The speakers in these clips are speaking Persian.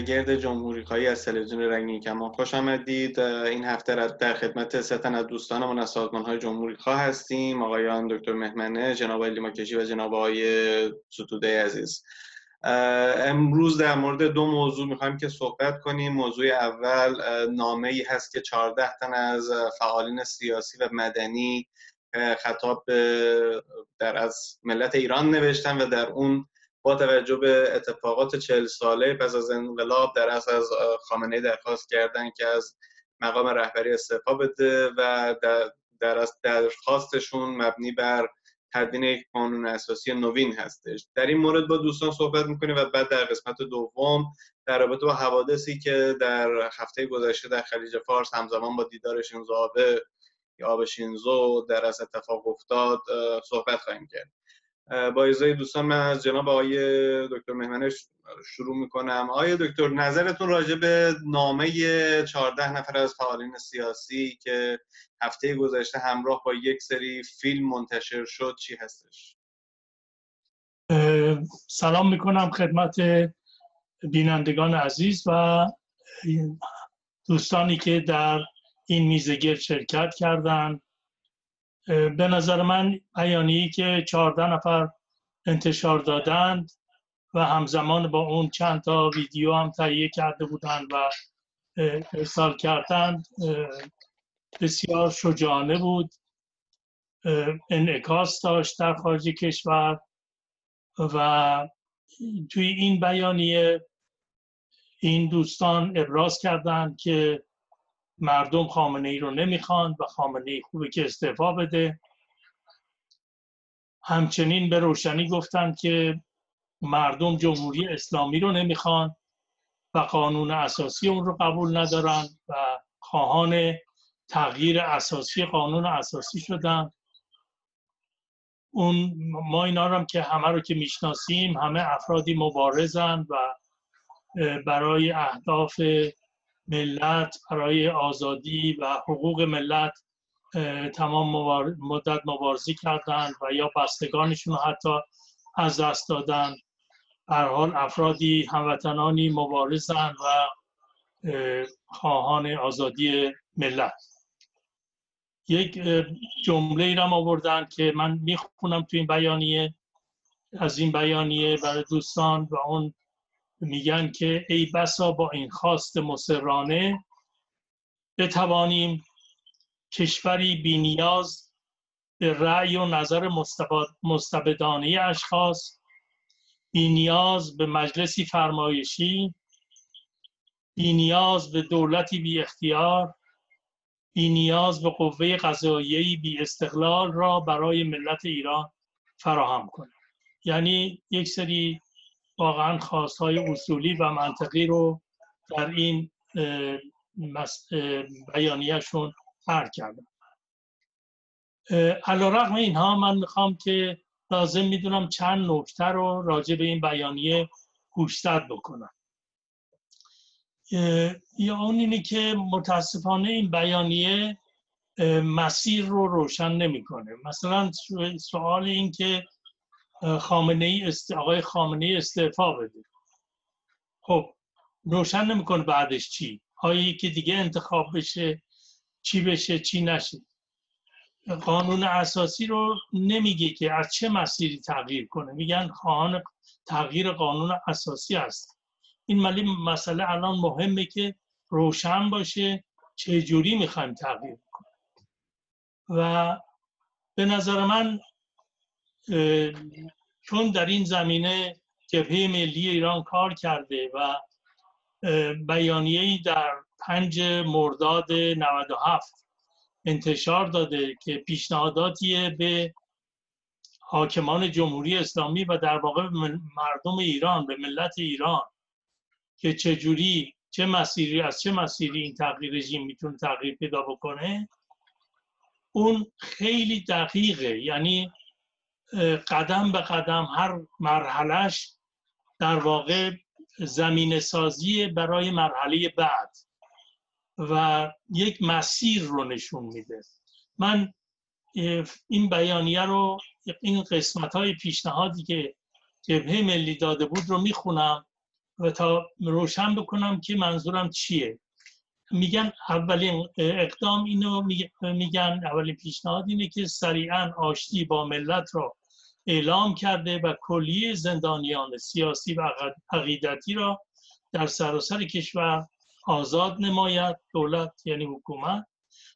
سلام به میزگرد جمهوری خواهی از تلویزیون رنگین کمان خوش آمدید. این هفته در خدمت ستن از دوستانمون از سازمان های جمهوری خواه هستیم. آقایان دکتر مهمنه جناب لیما کشی و جناب آقای ستوده عزیز. امروز در مورد دو موضوع می‌خوایم که صحبت کنیم. موضوع اول نامه ای هست که 14 تن از فعالین سیاسی و مدنی خطاب در از ملت ایران نوشتن و در اون با توجه به اتفاقات چهل ساله پس از انقلاب در از از خامنه درخواست کردن که از مقام رهبری استعفا بده و در از درخواستشون مبنی بر تدوین یک قانون اساسی نوین هستش. در این مورد با دوستان صحبت می‌کنیم و بعد در قسمت دوم در رابطه با حوادثی که در هفته گذشته در خلیج فارس همزمان با دیدار شینزو آبه یا آب شینزو در از اتفاق افتاد صحبت خواهیم کرد. با ایزای دوستان من از جناب آقای دکتر مهمنش شروع می‌کنم. آقای دکتر نظرتون راجع به نامه 14 نفر از فعالین سیاسی که هفته گذشته همراه با یک سری فیلم منتشر شد چی هستش؟ سلام می‌کنم خدمت بینندگان عزیز و دوستانی که در این میزگیر شرکت کردند به نظر من بیانیه‌ای که چهارده نفر انتشار دادند و همزمان با اون چند تا ویدیو هم تهیه کرده بودند و ارسال کردند بسیار شجاعانه بود. انعکاس داشت در خارج کشور و توی این بیانیه این دوستان ابراز کردند که مردم خامنه ای رو نمی‌خوان و خامنه ای خوبه که استعفا بده. همچنین به روشنی گفتند که مردم جمهوری اسلامی رو نمی‌خوان و قانون اساسی اون رو قبول ندارن و خواهان تغییر اساسی قانون اساسی شدن. اون ما اینا هم که همه رو که می‌شناسیم همه افرادی مبارزن و برای اهداف ملت برای آزادی و حقوق ملت تمام مدت مبارزی کردند و یا بستگانشون حتی از دست دادن. هر حال افرادی هموطنانی مبارزند و خواهان آزادی ملت. یک جمله ای را آوردن که من می‌خونم تو این بیانیه از این بیانیه برای دوستان و اون میگن که ای بسا با این خواست مسررانه بتوانیم کشوری بینیاز به رأی و نظر مستبدانه اشخاص بینیاز به مجلسی فرمایشی بینیاز به دولتی بی اختیار بینیاز به قوه قضاییهی بی استقلال را برای ملت ایران فراهم کنیم. یعنی یک سری واقعا خواستهای اصولی و منطقی رو در این بیانیهشون هر کردم. علا رقم اینها من می‌خوام که لازم می‌دونم چند نکته رو راجع به این بیانیه گوشزد بکنم. یا اون اینه که متاسفانه این بیانیه مسیر رو روشن نمی‌کنه. مثلا سوال این که خامنه ای است... آقای خامنه ای استعفا بده. خب روشن نمی‌کنه بعدش چی؟ آیا که دیگه انتخاب بشه چی بشه چی نشه. قانون اساسی رو نمیگه که از چه مسیری تغییر کنه. میگن خواهان تغییر قانون اساسی است. این ملی مسئله الان مهمه که روشن باشه چه جوری می‌خوایم تغییر کنیم. و به نظر من چون در این زمینه جبهه ملی ایران کار کرده و بیانیه‌ای در پنج مرداد 97 انتشار داده که پیشنهاداتی به حاکمان جمهوری اسلامی و در واقع مردم ایران به ملت ایران که چجوری چه مسیری از چه مسیری این تغییر رژیم می‌تونه تغییر پیدا بکنه اون خیلی دقیقه. یعنی قدم به قدم هر مرحلهش در واقع زمین سازی برای مرحله بعد و یک مسیر رو نشون میده. من این بیانیه رو این قسمت های پیشنهادی که جبهه ملی داده بود رو می‌خونم و تا روشن بکنم که منظورم چیه. میگن اولین اقدام اینو میگن اولین پیشنهاد اینه که سریعا آشتی با ملت را اعلام کرده و کلیه زندانیان سیاسی و عقیدتی را در سراسر کشور آزاد نماید دولت یعنی حکومت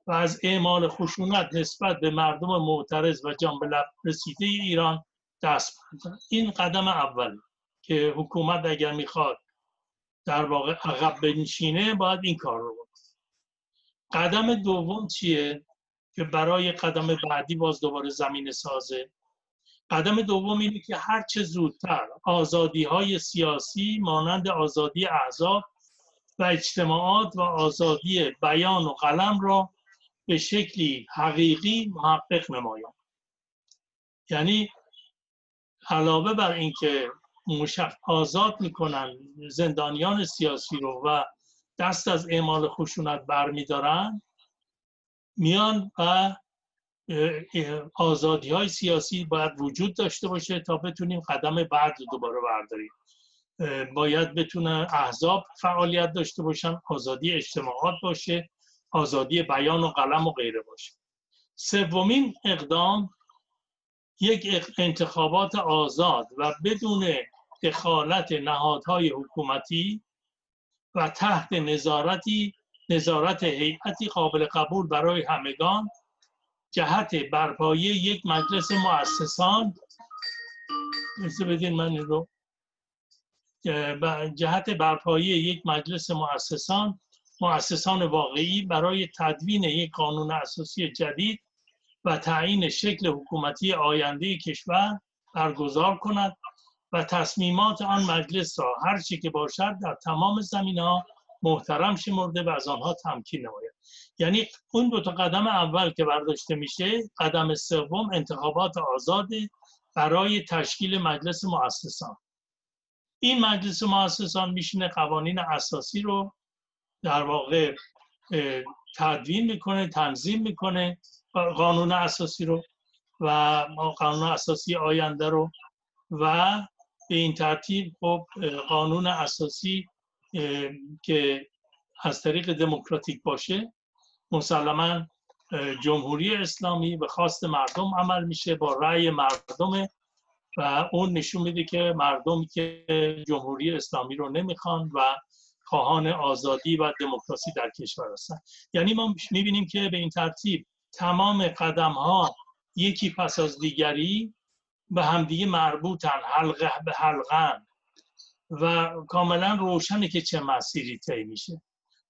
و از اعمال خشونت نسبت به مردم معترض و جان رسیده ایران دست بردن. این قدم اول که حکومت اگر می‌خواد در واقع عقب بنشینه باید این کار رو قدم دوم چیه؟ که برای قدم بعدی باز دوباره زمین سازه. قدم دوم اینه که هر چه زودتر آزادی های سیاسی مانند آزادی احزاب و اجتماعات و آزادی بیان و قلم را به شکلی حقیقی محقق نمایند یعنی علاوه بر اینکه مشخ آزاد می‌کنن زندانیان سیاسی رو و دست از اعمال خشونت برمیدارن میان و آزادی های سیاسی باید وجود داشته باشه تا بتونیم قدم بعد رو دوباره برداریم. باید بتونه احزاب فعالیت داشته باشن آزادی اجتماعات باشه آزادی بیان و قلم و غیره باشه. سومین اقدام یک انتخابات آزاد و بدون دخالت نهادهای حکومتی و تحت نظارتی نظارت هیئتی قابل قبول برای همگان جهت برپایی یک مجلس مؤسسان. مثل بدین من رو. جهت برپایی یک مجلس مؤسسان. مؤسسان واقعی برای تدوین یک قانون اساسی جدید و تعیین شکل حکومتی آینده کشور برگزار کند و تصمیمات آن مجلس را هر چی که باشد در تمام زمین ها محترم شمرده و از آنها تمکین نماید. یعنی اون دو تا قدم اول که برداشته میشه قدم سوم انتخابات آزاد برای تشکیل مجلس مؤسسان. این مجلس مؤسسان میشینه قوانین اساسی رو در واقع تدوین می‌کنه تنظیم می‌کنه قانون اساسی رو و قانون اساسی آینده رو و به این ترتیب خب قانون اساسی که از طریق دموکراتیک باشه مسلما جمهوری اسلامی به خواست مردم عمل میشه با رأی مردم و اون نشون میده که مردم که جمهوری اسلامی رو نمی‌خوان و خواهان آزادی و دموکراسی در کشور هستن. یعنی ما می‌بینیم که به این ترتیب تمام قدم ها یکی پس از دیگری به همدیگه مربوطن حلقه به حلقن و کاملا روشنه که چه مسیری طی میشه.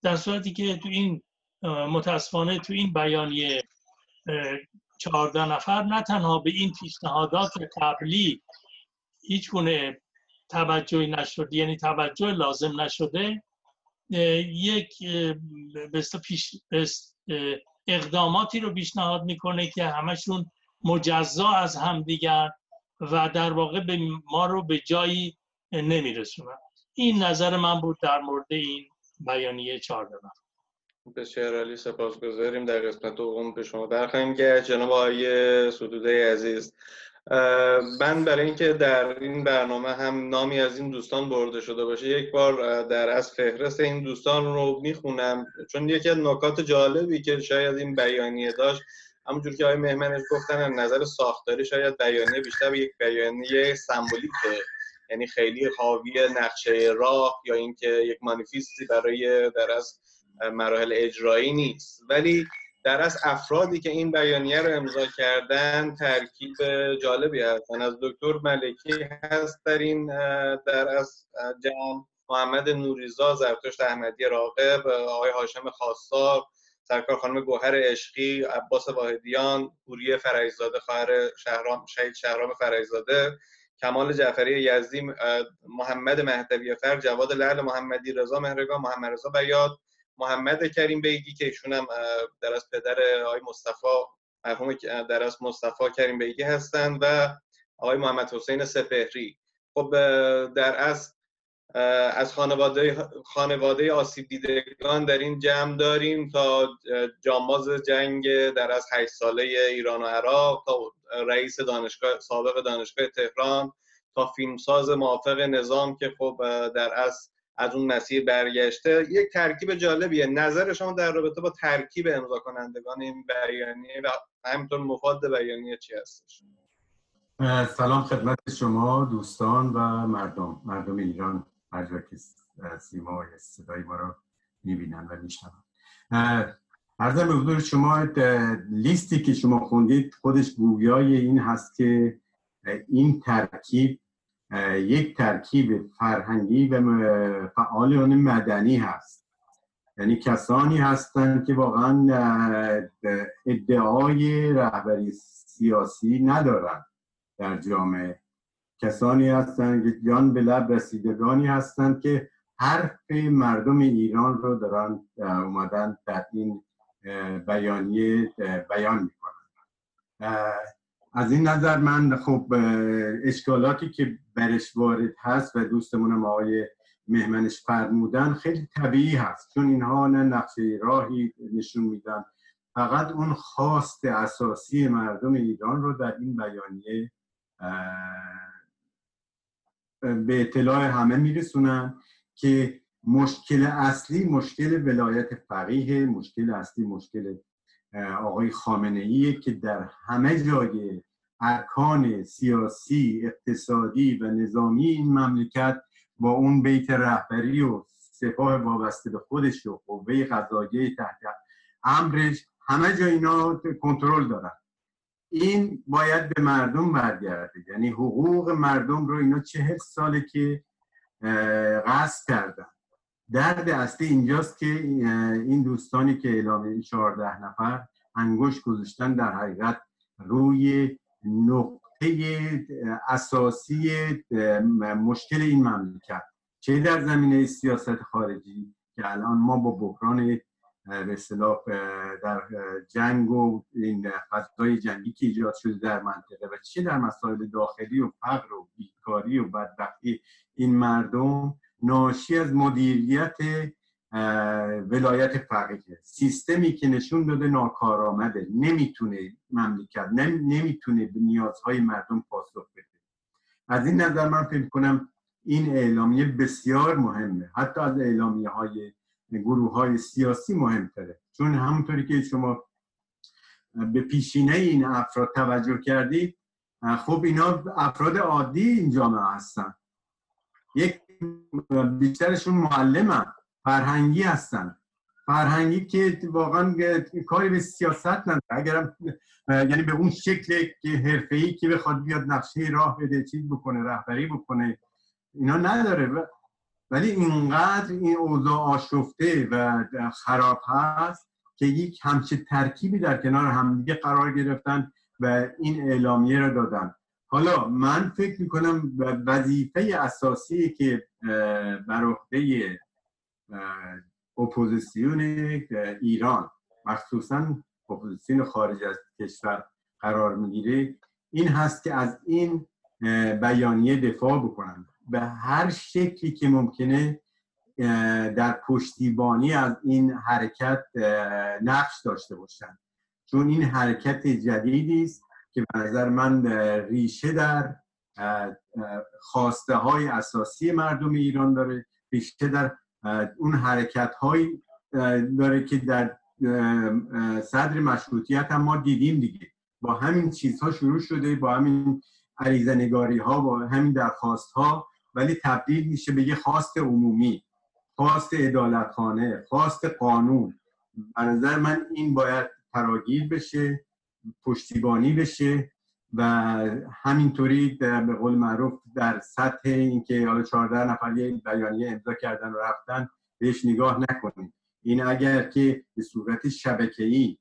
در صورتی که تو این متاسفانه تو این بیانیه چهارده نفر نه تنها به این پیشنهادات قبلی هیچ گونه توجهی نشده یعنی توجه لازم نشده یک پیش اقداماتی رو پیشنهاد می‌کنه که همشون مجزا از همدیگر و در واقع به ما رو به جایی نمیرسونن. این نظر من بود در مورد این بیانیه چهارده بسیار عالی سپاس گذاریم در قسمت دوم به شما برخواهیم که جناب آقای سدوده عزیز من برای اینکه در این برنامه هم نامی از این دوستان برده شده باشه یک بار در از فهرست این دوستان رو می‌خونم چون یکی از نکات جالبی که شاید این بیانیه داشت همونجور که آقای مهمنش گفتن نظر ساختاری شاید بیانیه بیشتر یک بیانیه سمبولیکه. یعنی خیلی حاوی نقشه راه یا اینکه یک مانیفیستی برای در از مراحل اجرایی نیست. ولی در از افرادی که این بیانیه رو امضا کردن ترکیب جالبی هستن. از دکتر ملکی هست در این در از جمع محمد نوریزا زرتشت احمدی راقب آقای هاشم خواستار سرکار خانم گوهر عشقی عباس واحدیان پوری فرجزاده خواهر شهرام شهید شهرام فرجزاده کمال جعفری یزدی محمد مهدوی فر جواد لعل محمدی رضا مهرگان محمد رضا بیاد محمد کریم بیگی که ایشون هم در از پدر آقای مصطفی مرحوم در از مصطفی کریم بیگی هستند و آقای محمد حسین سپهری. خب در از از خانواده خانواده آسیب دیدگان در این جمع داریم تا جاماز جنگ در از 8 ساله ایران و عراق تا رئیس دانشگاه سابق دانشگاه تهران تا فیلمساز موافق نظام که خب در از از اون مسیر برگشته. یک ترکیب جالبیه. نظر شما در رابطه با ترکیب امضا کنندگان این بیانیه و همینطور مفاد بیانیه چی هستش؟ سلام خدمت شما دوستان و مردم. مردم ایران هر جا که سیما صدای ما رو می‌بینن و میشنن ارزم به حضور شما لیستی که شما خوندید خودش گویای این هست که این ترکیب یک ترکیب فرهنگی و فعالان مدنی هست. یعنی کسانی هستند که واقعا ادعای رهبری سیاسی ندارند در جامعه. کسانی هستند که جان به لب رسیدگانی هستند که حرف مردم ایران رو دارن اومدن در این بیانیه بیان می‌کنن. از این نظر من خب اشکالاتی که برش وارد هست و دوستمون آقای مهمنش فرمودن خیلی طبیعی هست. چون اینها نه نقشه راهی نشون میدن فقط اون خواست اساسی مردم ایران رو در این بیانیه به اطلاع همه میرسونن که مشکل اصلی مشکل ولایت فقیه مشکل اصلی مشکل آقای خامنه ایه که در همه جای ارکان سیاسی اقتصادی و نظامی این مملکت با اون بیت رهبری و سپاه وابسته به خودش و قوه قضاییه تحت امرش همه جا اینا کنترل دارن. این باید به مردم برگرده. یعنی حقوق مردم رو اینا چهل ساله که قصد کردن. درد اصلی اینجاست که این دوستانی که اعلام 14 نفر انگوش گذاشتن در حقیقت روی نقطه اساسی مشکل این مملکت. چه در زمینه سیاست خارجی که الان ما با بحران به در جنگ و این فضای جنگی که ایجاد شده در منطقه و چه در مسائل داخلی و فقر و بیکاری و بدبختی این مردم ناشی از مدیریت ولایت فقیه. سیستمی که نشون داده ناکارآمده. نمی‌تونه مملکت نمی‌تونه به نیازهای مردم پاسخ بده. از این نظر من فکر کنم این اعلامیه بسیار مهمه. حتی از اعلامیه های گروه های سیاسی مهمتره. چون همونطوری که شما به پیشینه این افراد توجه کردید خب اینا افراد عادی این جامعه هستن. یک بیشترشون معلمن فرهنگی هستن. فرهنگی که واقعا کاری به سیاست نداره. اگرم یعنی به اون شکل که حرفه‌ای که بخواد بیاد نقشه راه بده چیز بکنه رهبری بکنه اینا نداره. ولی اینقدر این اوضاع آشفته و خراب هست که یک همچه ترکیبی در کنار همدیگه قرار گرفتن و این اعلامیه رو دادن. حالا من فکر می‌کنم وظیفه اساسی که بر عهده اپوزیسیون ایران مخصوصا اپوزیسیون خارج از کشور قرار می‌گیره این هست که از این بیانیه دفاع بکنن. به هر شکلی که ممکنه در پشتیبانی از این حرکت نقش داشته باشن. چون این حرکت جدیدی است که به نظر من ریشه در خواسته های اساسی مردم ایران داره ریشه در اون حرکت هایی داره که در صدر مشروطیت هم ما دیدیم دیگه. با همین چیزها شروع شده با همین عریضه نگاری ها با همین درخواست ها ولی تبدیل میشه به یه خواست عمومی خواست ادالتخانه خواست قانون. به نظر من این باید فراگیر بشه. پشتیبانی بشه و همینطوری به قول معروف در سطح اینکه حالا 14 نفر یه بیانیه امضا کردن و رفتن بهش نگاه نکنید. این اگر که به صورت شبکه‌ای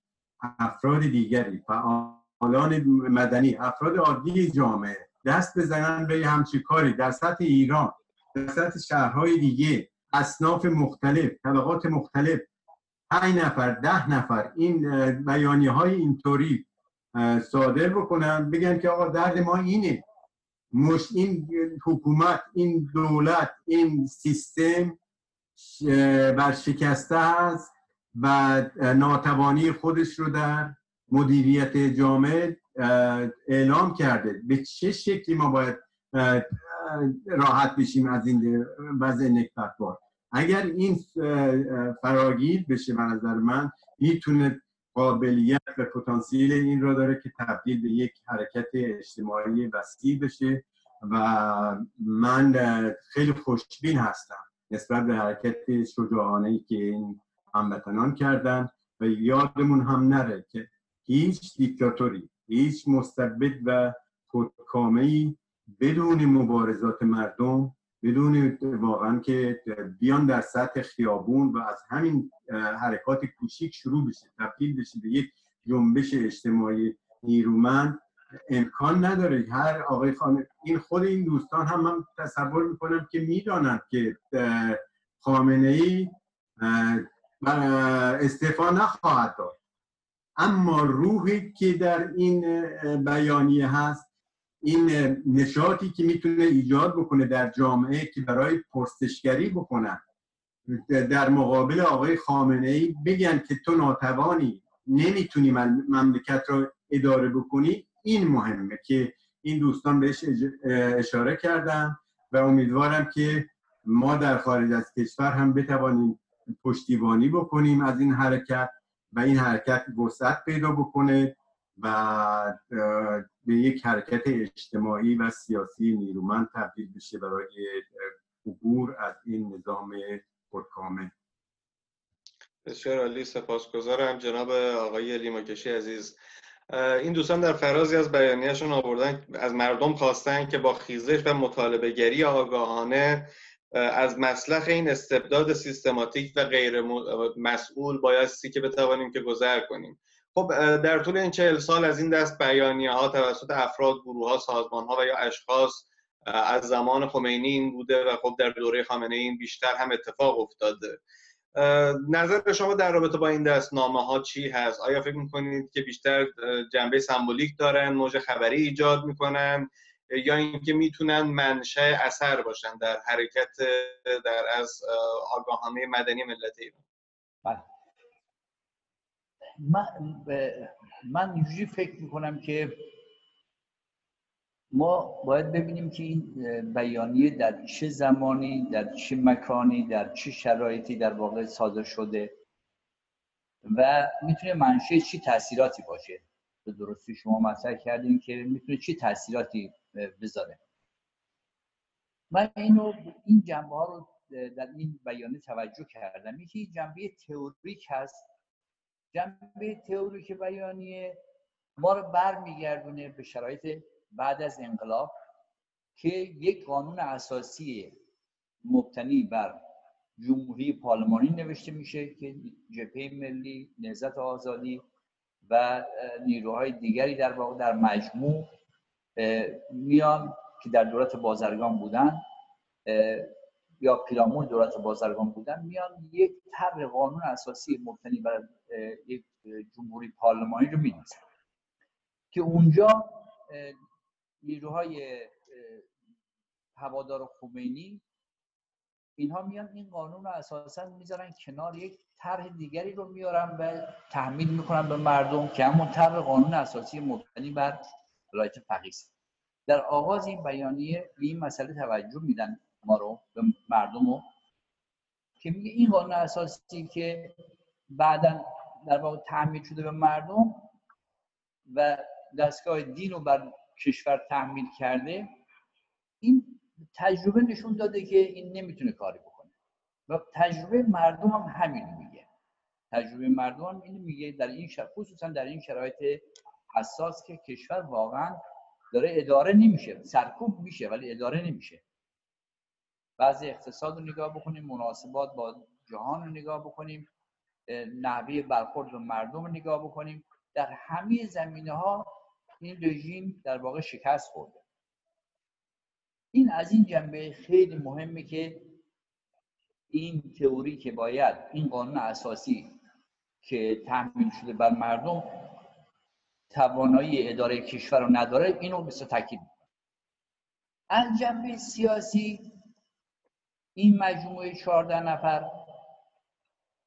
افراد دیگری فعالان مدنی افراد عادی جامعه دست بزنن به همچی کاری در سطح ایران در سطح شهرهای دیگه اصناف مختلف طبقات مختلف پنج نفر ده نفر این بیانیه های اینطوری صادر بکنن. بگن که آقا درد ما اینه. مش این حکومت این دولت این سیستم برشکسته است و ناتوانی خودش رو در مدیریت جامعه اعلام کرده. به چه شکلی ما باید راحت بشیم از این وضع نکبتبار؟ اگر این فراگیر بشه به نظر من می‌تونه قابلیت و پتانسیل این را داره که تبدیل به یک حرکت اجتماعی وسیع بشه و من خیلی خوشبین هستم نسبت به حرکت شجاعانه ای که این هموطنان کردن و یادمون هم نره که هیچ دیکتاتوری هیچ مستبد و خودکامه بدون مبارزات مردم بدون واقعا که بیان در سطح خیابون و از همین حرکات کوچیک شروع بشه تبدیل بشه به یک جنبش اجتماعی نیرومند. امکان نداره. هر آقای خانه این خود این دوستان هم من تصور می‌کنم که می‌دانند که خامنه ای استعفا نخواهد داد. اما روحی که در این بیانیه هست این نشاطی که می‌تونه ایجاد بکنه در جامعه که برای پرسشگری بکنن. در مقابل آقای خامنه ای بگن که تو ناتوانی نمی‌تونی مملکت رو اداره بکنی این مهمه که این دوستان بهش اشاره کردن و امیدوارم که ما در خارج از کشور هم بتوانیم پشتیبانی بکنیم از این حرکت و این حرکت وسعت پیدا بکنه و به یک حرکت اجتماعی و سیاسی نیرومند تبدیل بشه برای عبور از این نظام خودکامه. بسیار عالی سپاسگزارم جناب آقای لیماکشی عزیز. این دوستان در فرازی از بیانیهشون آوردن از مردم خواستن که با خیزش و مطالبه گری آگاهانه از مسلخ این استبداد سیستماتیک و غیر مسئول بایستی که بتوانیم که گذر کنیم. خب در طول این چهل سال از این دست بیانیه ها توسط افراد گروه ها سازمان ها و یا اشخاص از زمان خمینی این بوده و خب در دوره خامنه این بیشتر هم اتفاق افتاده. نظر شما در رابطه با این دستنامه ها چی هست؟ آیا فکر می‌کنید که بیشتر جنبه سمبولیک دارن موج خبری ایجاد می‌کنن؟ یا اینکه می‌تونن منشأ اثر باشن در حرکت در از آگاهانه مدنی ملت ایران؟ بله. من من اینجوری فکر می‌کنم که ما باید ببینیم که این بیانیه در چه زمانی در چه مکانی در چه شرایطی در واقع صادر شده و می‌تونه منشه چی تاثیراتی باشه. به درستی شما مطرح کردیم که می‌تونه چی تاثیراتی بذاره. من اینو این جنبه ها رو در این بیانیه توجه کردم. یکی جنبه تئوریک هست. جنبه تئوریک بیانیه ما رو برمیگردونه به شرایط بعد از انقلاب که یک قانون اساسی مبتنی بر جمهوری پارلمانی نوشته میشه که جبهه ملی نهضت آزادی و نیروهای دیگری در واقع در مجموع میان که در دولت بازرگان بودن. یا پیرامون دولت بازرگان بودن میان یک طرح قانون اساسی مبتنی بر یک جمهوری پارلمانی رو می‌نویسن. که اونجا نیروهای هوادار خمینی اینها میان این قانون رو اساسا می‌ذارن کنار یک طرح دیگری رو میارن و تحمیل می‌کنن به مردم که همون طرح قانون اساسی مبتنی بر ولایت فقیه در آغاز این بیانیه به این مسئله توجه میدن. ما رو به مردم رو که میگه این قانون اساسی که بعدا در واقع تحمیل شده به مردم و دستگاه دین رو بر کشور تحمیل کرده این تجربه نشون داده که این نمی‌تونه کاری بکنه. و تجربه مردم هم همین میگه. تجربه مردم هم اینو میگه در این شر... خصوصا در این شرایط حساس که کشور واقعا داره اداره نمیشه سرکوب میشه ولی اداره نمیشه. بعضی اقتصاد رو نگاه بکنیم مناسبات با جهان رو نگاه بکنیم نحوه برخورد به مردم رو نگاه بکنیم. در همه زمینه ها این رژیم در واقع شکست خورده. این از این جنبه خیلی مهمه که این تئوری که باید این قانون اساسی که تحمیل شده بر مردم توانایی اداره کشور رو نداره اینو بسیار تاکید از جنبه سیاسی این مجموعه 14 نفر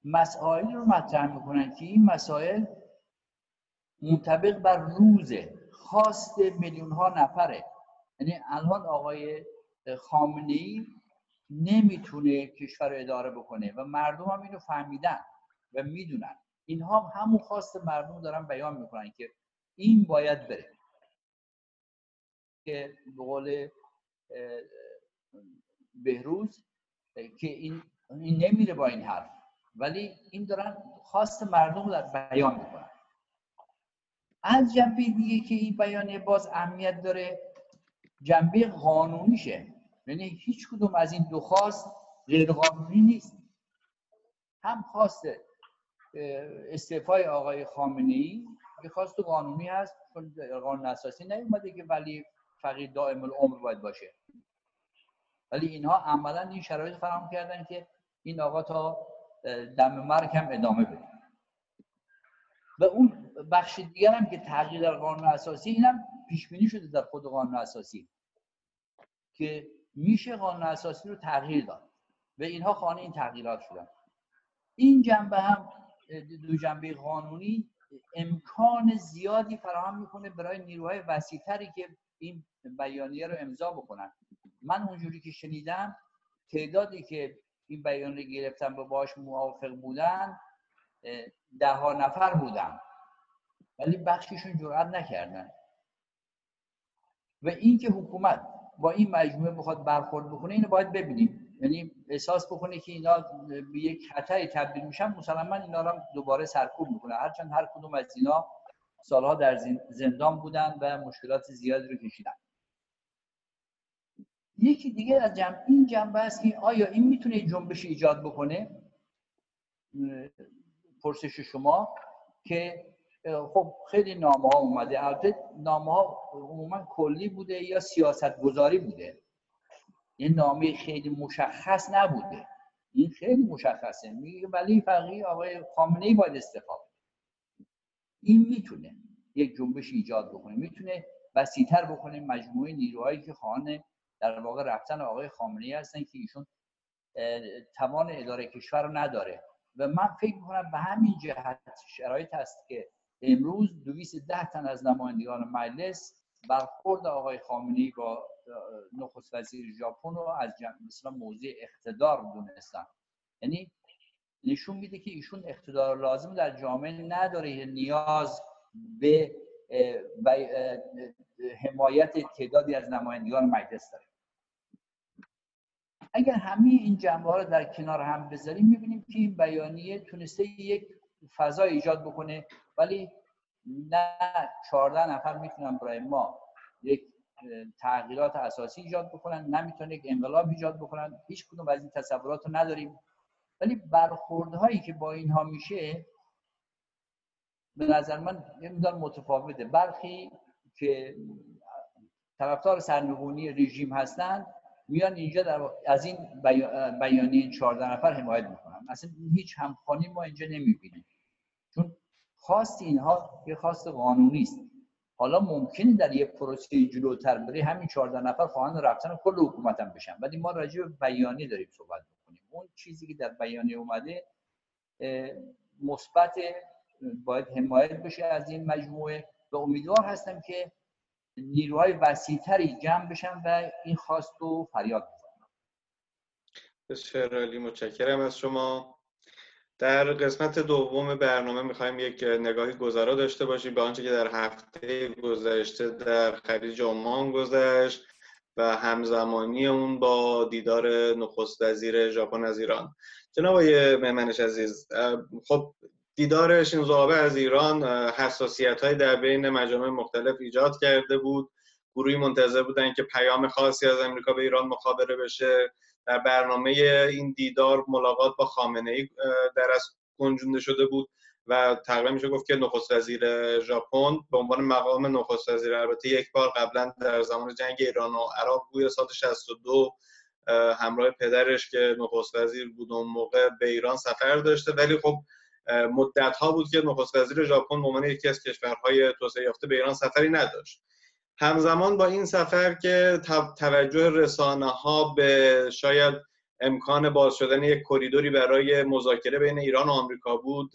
مسائل رو مطرح می‌کنن که این مسائل منطبق بر روز خواست میلیون ها نفره. یعنی الان آقای خامنه ای نمی‌تونه کشور رو اداره بکنه و مردم هم اینو فهمیدن و می‌دونن. اینها هم همون خواست مردم دارن بیان می‌کنن که این باید بره. که به قول بهروز که این, این نمیره با این حرف. ولی این دارن خواست مردم رو بیان می‌کنن. از جنبه دیگه که این بیانیه باز اهمیت داره. جنبه قانونیشه. یعنی هیچ کدوم از این دو خواست غیر قانونی نیست. هم خواست استعفای آقای خامنه ای که خواست قانونی هست چون قانون اساسی نیومده که ولی فقیر دائم العمر باید باشه. ولی اینها عملا این شرایط فراهم کردن که این آقا تا دم مرگ هم ادامه بده. و اون بخش دیگر هم که تغییر در قانون اساسی اینم پیش بینی شده در خود قانون اساسی که میشه قانون اساسی رو تغییر داد. و اینها خانه این تغییرات شدن. این جنبه هم دو جنبه قانونی امکان زیادی فراهم می‌کنه برای نیروهای وسیعتری که این بیانیه رو امضا بکنن. من اونجوری که شنیدم تعدادی که این بیانیه گرفتن به باش موافق بودن ده ها نفر بودن. ولی بخششون جرأت نکردن. و اینکه حکومت با این مجموعه بخواد برخورد بکنه اینو باید ببینیم. یعنی احساس بکنه که اینا به یک خطری تبدیل میشن مسلما اینا رو دوباره سرکوب می‌کنه هرچند هر کدوم از اینا سالها در زندان بودن و مشکلات زیادی رو کشیدن. یکی دیگه از جمع این جنبه است که آیا این می‌تونه جنبش ایجاد بکنه؟ پرسش شما که خب خیلی نامه ها اومده. البته نامه ها عموما کلی بوده یا سیاست گذاری بوده؟ این نامه خیلی مشخص نبوده. این خیلی مشخصه. میگه ولی فقیه آقای خامنه ای باید استفا این می‌تونه یک جنبش ایجاد بکنه. می‌تونه وسیعتر بکنه مجموعه نیروهایی که خانه در واقع رفتن آقای خامنه ای هستن که ایشون توان اداره کشور رو نداره. و من فکر می‌کنم به همین جهت شرایط هست که امروز ده تن از نمایندگان مجلس برخورد آقای خامنه‌ای با نخست وزیر ژاپن رو از مثلا موضع اقتدار دونستن. یعنی نشون میده که ایشون اقتدار لازم در جامعه نداره. نیاز به حمایت تعدادی از نمایندگان مجلس داره. اگر همه این جنبه ها رو در کنار هم بذاریم می‌بینیم که این بیانیه تونسته یک فضا ایجاد بکنه. ولی نه 14 نفر می‌تونن برای ما یک تغییرات اساسی ایجاد بکنن نه می‌تونن یک انقلاب ایجاد بکنن. هیچ کدوم از این تصورات رو نداریم. ولی برخوردهایی که با اینها میشه به نظر من نمی‌دونم متفاوته. برخی که طرفدار سرنگونی رژیم هستن میان اینجا در از این بیانیه این 14 نفر حمایت می‌کنن. اصلا هیچ همخوانی ما اینجا نمی‌بینیم. چون خواست اینها یه خواست قانونی است. حالا ممکنه در یه پروسه جلوتر بری همین 14 نفر خواهان رفتن کل حکومت هم بشن. ولی ما راجع به بیانیه داریم صحبت می‌کنیم اون چیزی که در بیانیه اومده مثبت باید حمایت بشه از این مجموعه و امیدوار هستم که نیروهای وسیعتری جمع بشن و این خواست رو فریاد بزنن. بسیار عالی متشکرم از شما. در قسمت دوم برنامه می‌خوایم یک نگاهی گذرا داشته باشیم به آنچه که در هفته گذشته در خلیج عمان گذشت و همزمانی اون با دیدار نخست وزیر ژاپن از ایران. جناب آقای مهمنش عزیز خب دیدار شینزو از ایران حساسیت های در بین مجامع مختلف ایجاد کرده بود. گروهی منتظر بودن که پیام خاصی از امریکا به ایران مخابره بشه. در برنامه این دیدار ملاقات با خامنه ای در از گنجونده شده بود و تقریبا میشه گفت که نخست وزیر ژاپن به عنوان مقام نخست وزیر البته یک بار قبلا در زمان جنگ ایران و عراق بوی سال 62 همراه پدرش که نخست وزیر بود اون موقع به ایران سفر داشته. ولی خب مدت ها بود که نخست وزیر ژاپن به عنوان یکی از کشورهای توسعه یافته به ایران سفری نداشت. همزمان با این سفر که توجه رسانه ها به شاید امکان باز شدن یک کریدوری برای مذاکره بین ایران و آمریکا بود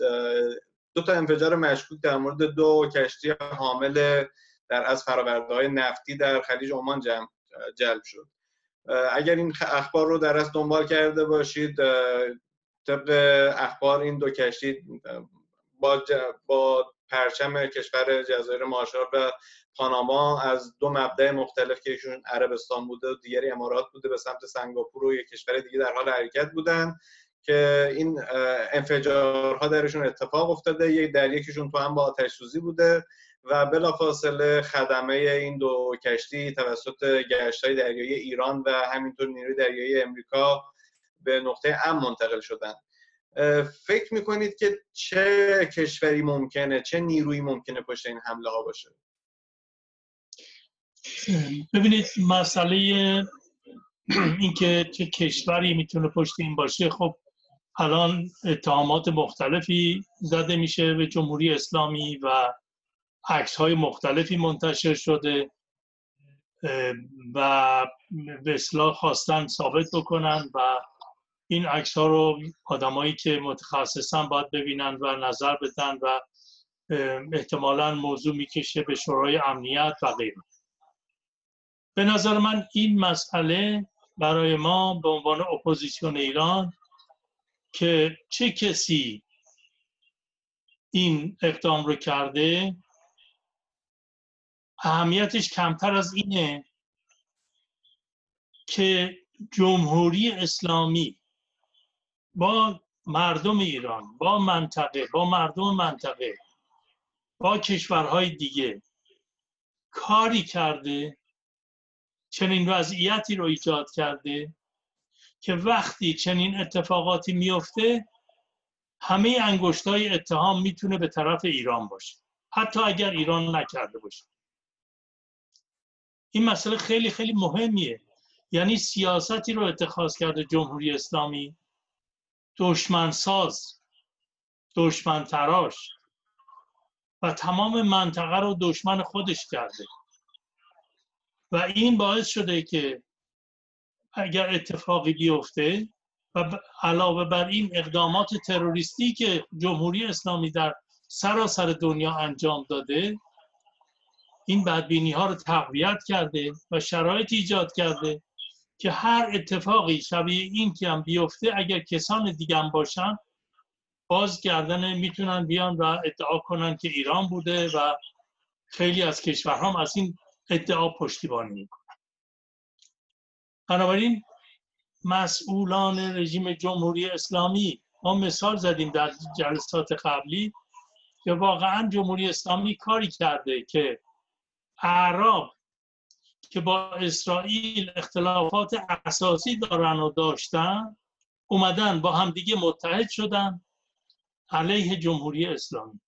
دو تا انفجار مشکوک در مورد دو کشتی حامل در از فرآورده های نفتی در خلیج عمان جلب شد. اگر این اخبار رو در از دنبال کرده باشید طبق اخبار این دو کشتی با, با پرچم کشور جزایر مارشال و پاناما از دو مبدع مختلف که یکیشون عربستان بوده و دیگری امارات بوده به سمت سنگاپور و یک کشور دیگه در حال حرکت بودن که این انفجارها درشون اتفاق افتاده. یک در یکیشون تو هم با آتش سوزی بوده و بلافاصله خدمه این دو کشتی توسط گشت های دریایی ایران و همینطور نیروی دریایی امریکا به نقطه ام منتقل شدن. فکر می‌کنید که چه کشوری ممکنه چه نیروی ممکنه پشت این حمله ها باشه؟ ببینید مسئله اینکه چه کشوری می‌تونه پشت این باشه خب الان اتهامات مختلفی زده میشه به جمهوری اسلامی و عکس های مختلفی منتشر شده و به اصلاح خواستن ثابت بکنن و این عکس ها رو آدمایی که متخصصن باید ببینن و نظر بدن و احتمالا موضوع می‌کشه به شورای امنیت و غیره. به نظر من این مسئله برای ما به عنوان اپوزیسیون ایران که چه کسی این اقدام رو کرده اهمیتش کمتر از اینه که جمهوری اسلامی با مردم ایران با منطقه با مردم منطقه با کشورهای دیگه کاری کرده چنین وضعیتی رو ایجاد کرده که وقتی چنین اتفاقاتی میفته همه انگشت های اتهام می‌تونه به طرف ایران باشه. حتی اگر ایران نکرده باشه. این مسئله خیلی خیلی مهمیه. یعنی سیاستی رو اتخاذ کرده جمهوری اسلامی. دشمنساز دشمن تراش و تمام منطقه رو دشمن خودش کرده. و این باعث شده که اگر اتفاقی بیفته و علاوه بر این اقدامات تروریستی که جمهوری اسلامی در سراسر دنیا انجام داده این بدبینی ها رو تقویت کرده و شرایط ایجاد کرده که هر اتفاقی شبیه این که هم بیفته اگر کسان دیگه هم باشن باز کردن می‌تونن بیان و ادعا کنن که ایران بوده و خیلی از کشورها هم از این ادعا پشتیبانی می‌کنن. بنابراین مسئولان رژیم جمهوری اسلامی ما مثال زدیم در جلسات قبلی که واقعا جمهوری اسلامی کاری کرده که اعراب که با اسرائیل اختلافات اساسی دارن و داشتن اومدن با همدیگه متحد شدن علیه جمهوری اسلامی.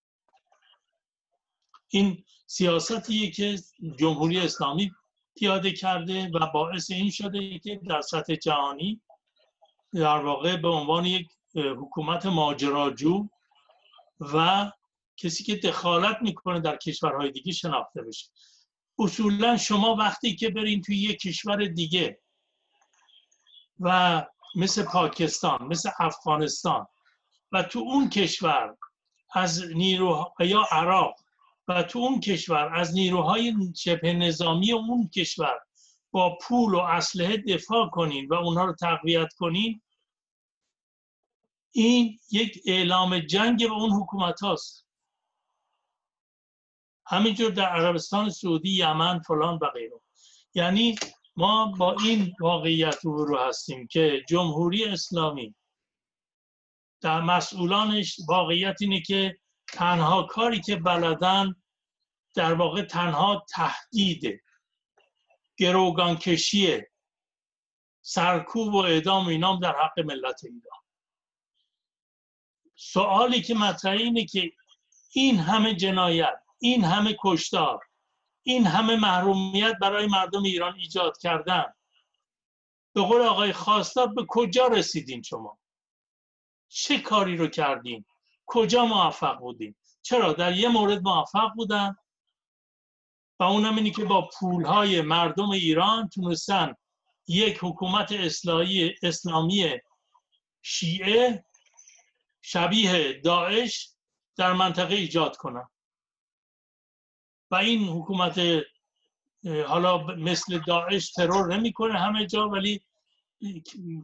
این سیاستیه که جمهوری اسلامی پیاده کرده و باعث این شده که در سطح جهانی در واقع به عنوان یک حکومت ماجراجو و کسی که دخالت می‌کنه در کشورهای دیگه شناخته بشه. اصولا شما وقتی که برین توی یک کشور دیگه و مثل پاکستان مثل افغانستان و تو اون کشور از نیرو یا عراق و تو اون کشور از نیروهای شبه نظامی اون کشور با پول و اسلحه دفاع کنین و اونها رو تقویت کنین این یک اعلام جنگ به اون حکومت هاست. همینجور در عربستان سعودی یمن فلان و غیره. یعنی ما با این واقعیت رو هستیم که جمهوری اسلامی در مسئولانش واقعیت اینه که تنها کاری که بلدن در واقع تنها تهدید گروگان کشیه سرکوب و اعدام اینام در حق ملت ایران. سوالی که مطرحه اینه که این همه جنایت این همه کشتار این همه محرومیت برای مردم ایران ایجاد کردن. به قول آقای خواستار به کجا رسیدین شما؟ چه کاری رو کردین؟ کجا موفق بودین؟ چرا در یه مورد موفق بودن؟ و اونم اینی که با پولهای مردم ایران تونستن یک حکومت اصلاحی اسلامی شیعه شبیه داعش در منطقه ایجاد کنن. و این حکومت حالا مثل داعش ترور نمی‌کنه همه جا ولی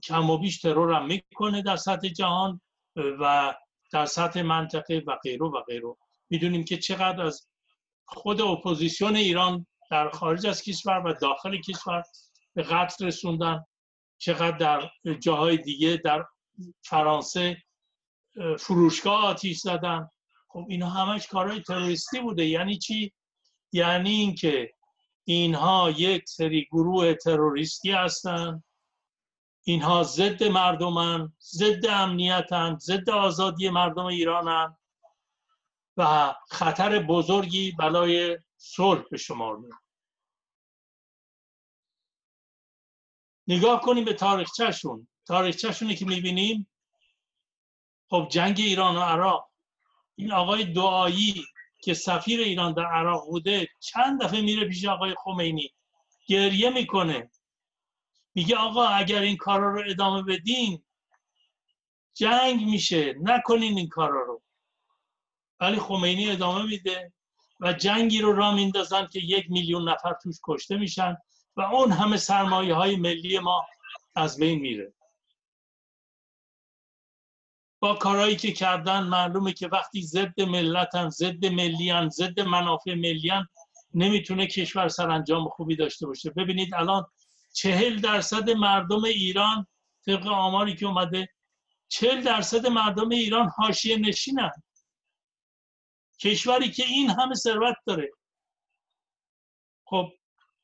کم و بیش ترور هم می‌کنه در سطح جهان و در سطح منطقه و غیره و غیره. می‌دونیم که چقدر از خود اپوزیسیون ایران در خارج از کشور و داخل کشور به قتل رسوندن چقدر در جاهای دیگه در فرانسه فروشگاه آتیش زدن. خب اینا همش کارهای تروریستی بوده. یعنی چی؟ یعنی اینکه اینها یک سری گروه تروریستی هستند اینها ضد مردمن ضد امنیتن ضد آزادی مردم ایرانن و خطر بزرگی بلای صلح به شمار میاد نگاه کنیم به تاریخچهشون. تاریخچهشونی که می‌بینیم خب جنگ ایران و عراق. این آقای دعایی که سفیر ایران در عراق بوده چند دفعه میره پیش آقای خمینی گریه می‌کنه. میگه آقا اگر این کارا رو ادامه بدین جنگ میشه. نکنین این کارا رو. ولی خمینی ادامه میده و جنگی رو را میندازن که یک میلیون نفر توش کشته میشن و اون همه سرمایه های ملی ما از بین میره. با کارهایی که کردن معلومه که وقتی ضد ملتن ضد ملیان ضد منافع ملیان نمی‌تونه کشور سرانجام خوبی داشته باشه. ببینید الان چهل درصد مردم ایران طبق آماری که اومده چهل درصد مردم ایران حاشیه نشینن. کشوری که این همه ثروت داره. خب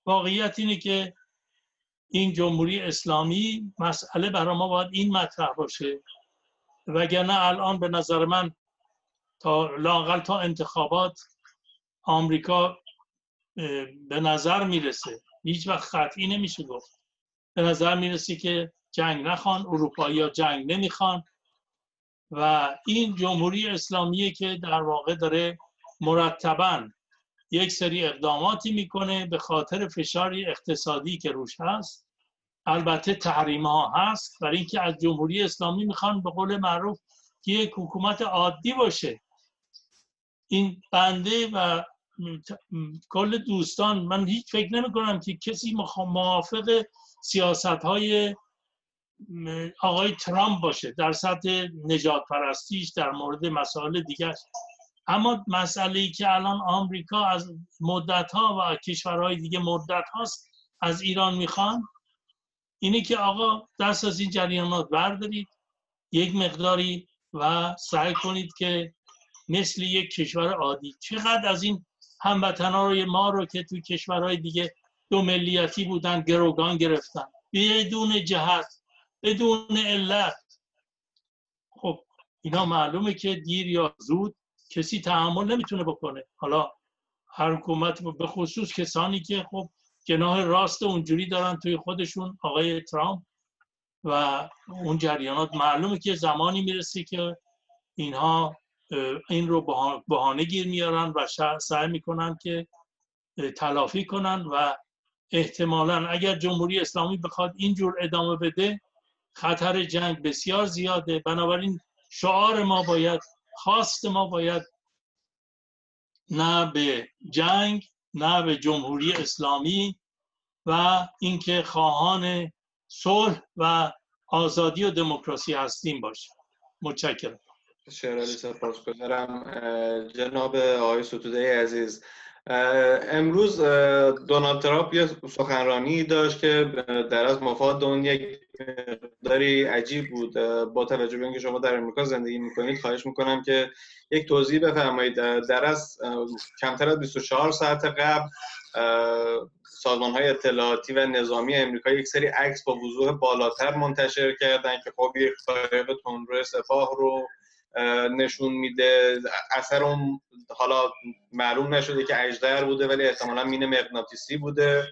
واقعیت اینه که این جمهوری اسلامی مسئله برای ما باید این مطرح باشه. وگرنه الان به نظر من تا لاقل تا انتخابات آمریکا به نظر می‌رسه. هیچ وقت قطعی نمیشه گفت. به نظر می‌رسه که جنگ نخوان اروپایی ها جنگ نمی‌خوان و این جمهوری اسلامیه که در واقع داره مرتبا یک سری اقداماتی می‌کنه به خاطر فشاری اقتصادی که روش هست. البته تحریم هست برای اینکه از جمهوری اسلامی می‌خوان به قول معروف که یک حکومت عادی باشه. این بنده و کل دوستان من هیچ فکر نمی کنم که کسی موافق سیاست های آقای ترامپ باشه در سطح نجات پرستیش در مورد مسائل دیگر اما مسئله ای که الان آمریکا از مدت ها و کشورهای دیگه مدت هاست از ایران می‌خوان اینه که آقا دست از این جریانات بردارید یک مقداری و سعی کنید که مثل یک کشور عادی. چقدر از این هموطنان ما رو که توی کشورهای دیگه دو ملیتی بودن گروگان گرفتن. بدون جهت بدون علت. خب اینا معلومه که دیر یا زود کسی تحمل نمی‌تونه بکنه. حالا هر حکومت به خصوص کسانی که خب جناح راست اونجوری دارن توی خودشون آقای ترامپ و اون جریانات. معلومه که زمانی می‌رسه که اینها این رو بهانه گیر میارن و سعی می‌کنن که تلافی کنن و احتمالا اگر جمهوری اسلامی بخواد اینجور ادامه بده خطر جنگ بسیار زیاده. بنابراین شعار ما باید خواست ما باید نه به جنگ نه به جمهوری اسلامی و اینکه خواهان صلح و آزادی و دموکراسی هستیم باشه. متشکرم. شعر سپاس گذارم جناب آقای ستوده عزیز امروز دونالد ترامپ یه سخنرانی داشت که در از مفاد اون یک داری عجیب بود. با توجه به اینکه شما در امریکا زندگی می‌کنید خواهش می‌کنم که یک توضیح بفرمایید. در از کمتر از 24 ساعت قبل سازمان های اطلاعاتی و نظامی امریکا یک سری عکس با وضوح بالاتر منتشر کردن که خب یک قایق تندرو سپاه رو نشون میده. اثر اون حالا معلوم نشده که اجدر بوده ولی احتمالا مین مغناطیسی بوده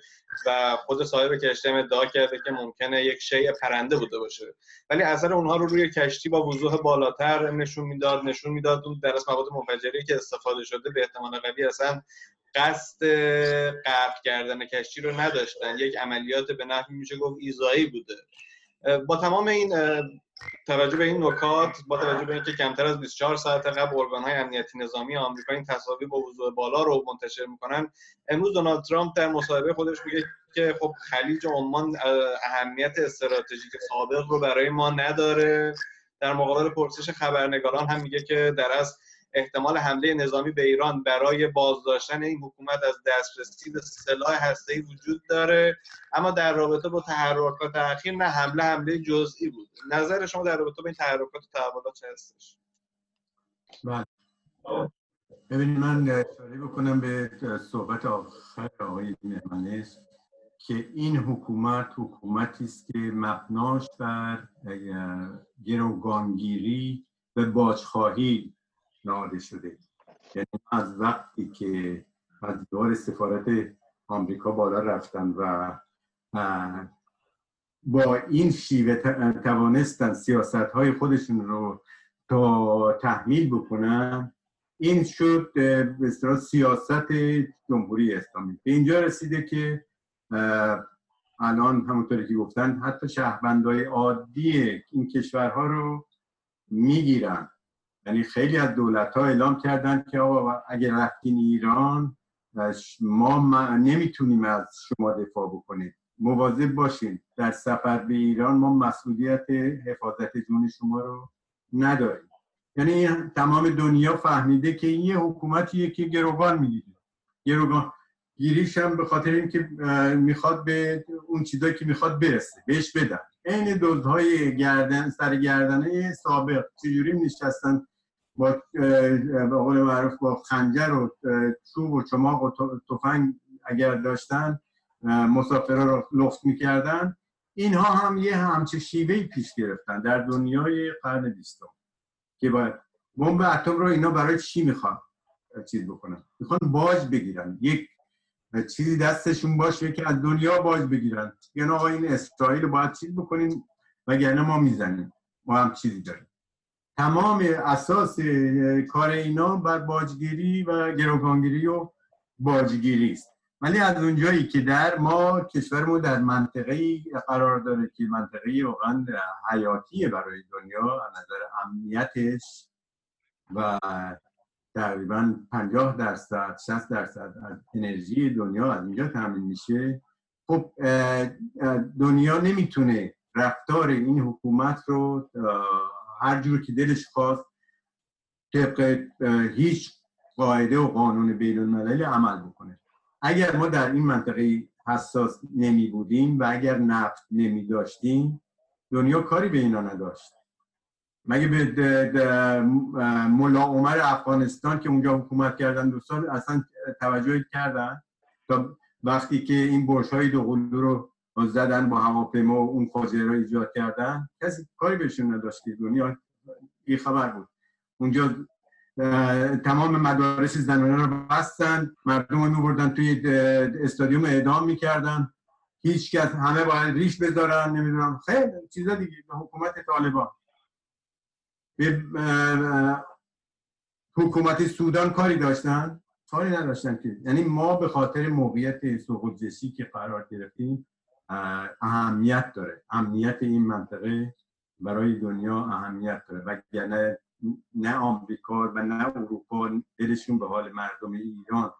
و خود صاحب کشتی هم ادعا کرده که ممکنه یک شیء پرنده بوده باشه. ولی اثر اونها رو روی کشتی با وضوح بالاتر نشون می‌داد نشون می‌داد. اون در مواد منفجری که استفاده شده به احتمال قوی اصلا قصد غرق کردن کشتی رو نداشتن. یک عملیات به نحوی میشه گفت ایزایی بوده. با تمام این توجه به این نکات با توجه به اینکه کمتر از 24 ساعت قبل ارگان‌های امنیتی نظامی آمریکا این تصاویر با وضوح بالا رو منتشر می‌کنن امروز دونالد ترامپ در مصاحبه خودش میگه که خب خلیج عمان اهمیت استراتژیک سابق رو برای ما نداره. در مقابل پرسش خبرنگاران هم میگه که در از احتمال حمله نظامی به ایران برای بازداشتن این حکومت از دسترسی به سلاح هسته‌ای وجود داره. اما در رابطه با تحرکات اخیر نه حمله حمله جزئی بود. نظر شما در رابطه با این تحرکات و تحولات چه هستش؟ بله. ببینید من اشاره بکنم به صحبت آخر آقای مهمانش که این حکومت حکومتی است که مبناش بر گروگانگیری و باجخواهی نهاده شده. یعنی از وقتی که از دور سفارت آمریکا بالا رفتن و با این شیوه توانستن سیاست های خودشون رو تا تحمیل بکنن این شد به سیاست جمهوری اسلامی. به اینجا رسیده که الان همونطوری که گفتن حتی شهروندهای عادی این کشورها رو می‌گیرن. یعنی خیلی از دولت ها اعلام کردن که آقا اگر رفتین ایران ما نمی‌تونیم از شما دفاع بکنیم. مواظب باشین. در سفر به ایران ما مسئولیت حفاظت جون شما رو نداریم. یعنی تمام دنیا فهمیده که این یه حکومتیه که گروگان می‌گیره. گروگان گیریش هم به خاطر اینکه می‌خواد به اون چیزایی که می‌خواد برسه بهش بدن. عین دزدهای گردن سر گردنه سابق چجوری نشستن با به قول معروف با خنجر و چوب و چماق و تفنگ اگر داشتن مسافرها رو لخت می‌کردن. اینها هم یه همچه شیوهی پیش گرفتن در دنیای قرن بیستم که باید بمب اتم رو اینا برای چی می‌خوان چیز بکنن؟ می‌خوان باج بگیرن. یک چیزی دستشون باشه که از دنیا باج بگیرن. یعنی آقا این اسرائیل باید چیز بکنیم وگرنه ما می‌زنیم. ما هم چیزی داریم. تمام اساس کار اینا بر باجگیری و گروگانگیری و باجگیری است. ولی از اونجایی که در ما کشورمون در منطقه قرار داره که منطقه واقعا حیاتیه برای دنیا از نظر امنیتش و تقریبا 50 درصد 60 درصد از انرژی دنیا از اینجا تامین میشه. خب دنیا نمی‌تونه رفتار این حکومت رو هر جور که دلش خواست طبق هیچ قاعده و قانون بین المللی عمل بکنه. اگر ما در این منطقه حساس نمی بودیم و اگر نفت نمی داشتیم دنیا کاری به اینا نداشت. مگه به ملا عمر افغانستان که اونجا حکومت کردن دو سال اصلا توجه کردن؟ تا وقتی که این برش های دو رو زدن با هواپیما و اون فاجعه رو ایجاد کردن. کسی کاری بهشون نداشت دنیا بی خبر بود. اونجا تمام مدارس زنانه رو بستن مردم رو بردن توی استادیوم اعدام می‌کردن. هیچ کس همه باید ریش بذارن نمی‌دونم. خیلی چیزا دیگه حکومت طالبان. به حکومت سودان کاری داشتن؟ کاری نداشتن که. یعنی ما به خاطر موقعیت سقوط که قرار گرفتیم اهمیت داره. امنیت این منطقه برای دنیا اهمیت داره. و نه آمریکا و نه اروپا دلشون به حال مردم ایران.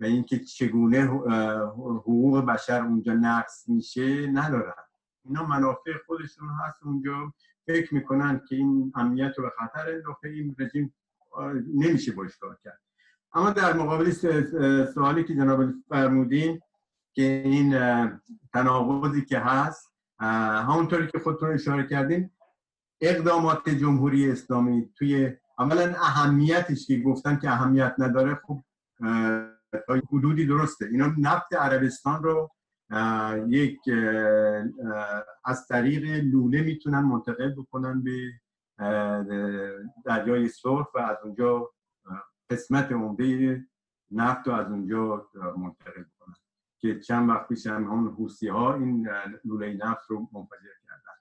و اینکه چگونه حقوق بشر اونجا نقص میشه ندارن. اینا منافع خودشون هست اونجا. فکر می‌کنن که این امنیت رو به خطر انداخته. این رژیم نمیشه باش کرد. اما در مقابل سوالی که جناب فرمودین که این تناقضی که هست همونطوری که خودتون اشاره کردین اقدامات جمهوری اسلامی توی اولا اهمیتش که گفتن که اهمیت نداره خب تا حدودی درسته. اینا نفت عربستان رو یک از طریق لوله می‌تونن منتقل بکنن به دریای سرخ و از اونجا قسمت عمده نفت رو از اونجا منتقل که چند وقت پیش هم همون حوسی ها این لوله نفت رو منفجر کردن.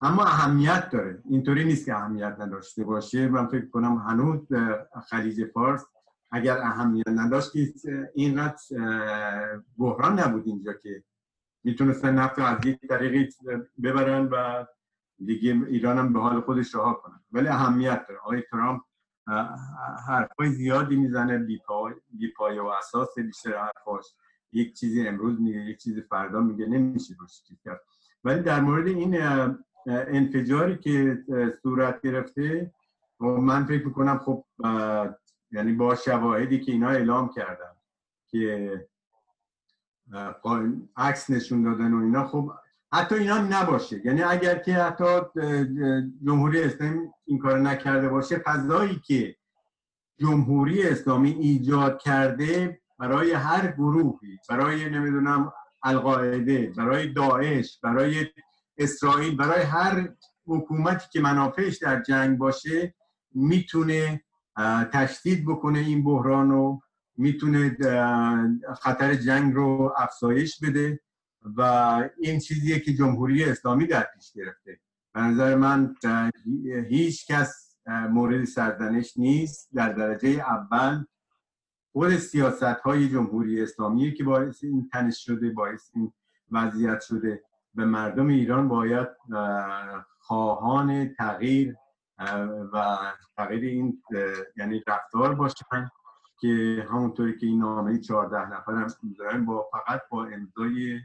اما اهمیت داره. اینطوری نیست که اهمیت نداشته باشه من فکر کنم هنوز خلیج فارس اگر اهمیت نداشت اینقدر بحران نبود اینجا که می‌تونستن نفت از یک طریقی ببرن و دیگه ایران هم به حال خودش رها کنن. ولی اهمیت داره. آقای ترامپ حرفای زیادی می‌زنه بی پای و اساس بیشتر حرفاش. یک چیزی امروز میگه یک چیزی فردا میگه نمیشه روش کرد. ولی در مورد این انفجاری که صورت گرفته و من فکر می‌کنم خب یعنی با شواهدی که اینا اعلام کردن که عکس نشون دادن و اینا خب حتی اینا نباشه. یعنی اگر که حتی جمهوری اسلامی این کار نکرده باشه فضایی که جمهوری اسلامی ایجاد کرده برای هر گروهی برای نمی‌دونم القاعده برای داعش برای اسرائیل برای هر حکومتی که منافعش در جنگ باشه می‌تونه تشدید بکنه این بحران رو می‌تونه خطر جنگ رو افزایش بده و این چیزیه که جمهوری اسلامی در پیش گرفته. به نظر من هیچ کس مورد سرزنش نیست. در درجه اول خود سیاست های جمهوری اسلامی که باعث این تنش شده باعث این وضعیت شده به مردم ایران باید خواهان تغییر و تغییر این یعنی رفتار باشن که همونطوری که این نامه 14 نفر هم با فقط با امضای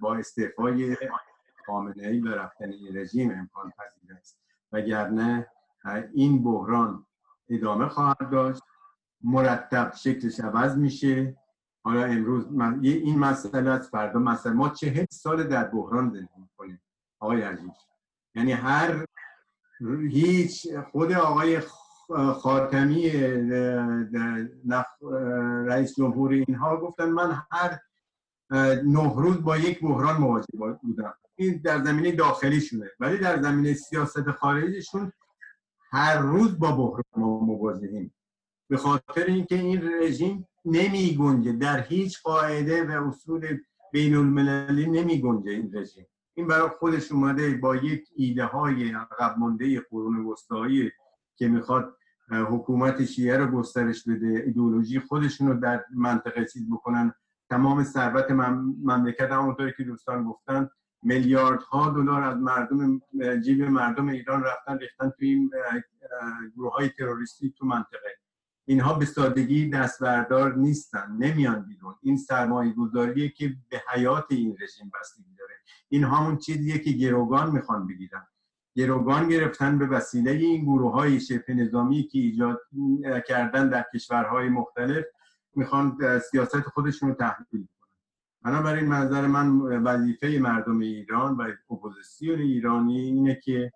با استعفای خامنه ای و رفتن این رژیم امکان پذیر است. وگرنه این بحران ادامه خواهد داشت. مرتب شکلش عوض میشه. حالا امروز من این مسئله از فردا مسئله. ما چهل سال در بحران زندگی می‌کنیم آقای عزیز. یعنی هر هیچ خود آقای خاتمی رئیس جمهور اینها گفتن من هر نه روز با یک بحران مواجه بودم. این در زمینه داخلی شونه ولی در زمینه سیاست خارجیشون هر روز با بحران ما مواجهیم. به خاطر اینکه این رژیم نمی گنجه در هیچ قاعده و اصول بین المللی نمی گنجه این رژیم. این برای خودش اومده با یک ایده های عقب مونده قرون وسطایی که می‌خواد حکومت شیعه رو گسترش بده ایدئولوژی خودشون رو در منطقه چیز بکنن. تمام ثروت مملکت همونطوری که دوستان گفتن میلیاردها دلار از مردم جیب مردم ایران رفتن ریختن توی این گروه های تروریستی تو منطقه. اینها به سادگی دستبردار نیستن نمیان بیرون. این سرمایه گذاریه که به حیات این رژیم بستگی داره. این همون چیزیه که گروگان می‌خوان بگیرن. گروگان گرفتن به وسیله این گروه های شبه نظامی که ایجاد کردن در کشورهای مختلف می‌خوان سیاست خودشون رو تحمیل کنن. بنابراین منظر من وظیفه مردم ایران و اپوزیسیون ایرانی اینه که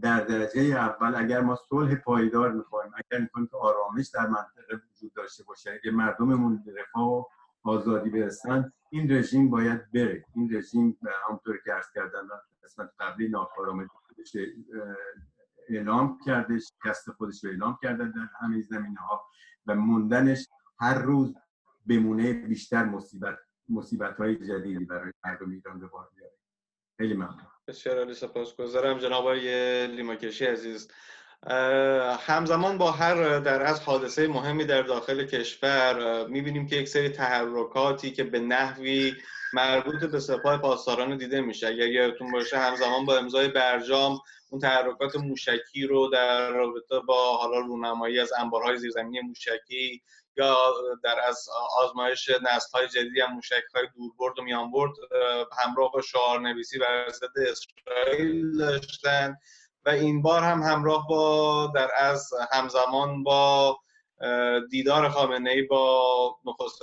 در درجه اول اگر ما صلح پایدار می‌خوایم اگر می‌خوایم که آرامش در منطقه وجود داشته باشه اگر مردممون رفاه و آزادی برسن این رژیم باید بره. این رژیم همونطور که عرض کردن قسمت قبلی ناکارآمدی اعلام کرده شکست خودش رو اعلام کرده در همه زمینه ها و موندنش هر روز بمونه بیشتر مصیبت مصیبت های جدیدی برای مردم ایران به بار بیاره خیلی ممنون. بسیار عالی سپاسگزارم جناب آقای لیماکشی عزیز. همزمان با هر در از حادثه مهمی در داخل کشور می‌بینیم که یک سری تحرکاتی که به نحوی مربوط به سپاه پاسداران دیده میشه. اگر یادتون باشه همزمان با امضای برجام اون تحرکات موشکی رو در رابطه با حالا رونمایی از انبارهای زیرزمینی موشکی یا در از آزمایش نسل های جدیدی هم موشک های دوربرد و میانبرد همراه با شعار نویسی بر ضد اسرائیل داشتن و این بار هم همراه با در از همزمان با دیدار خامنه ای با نخست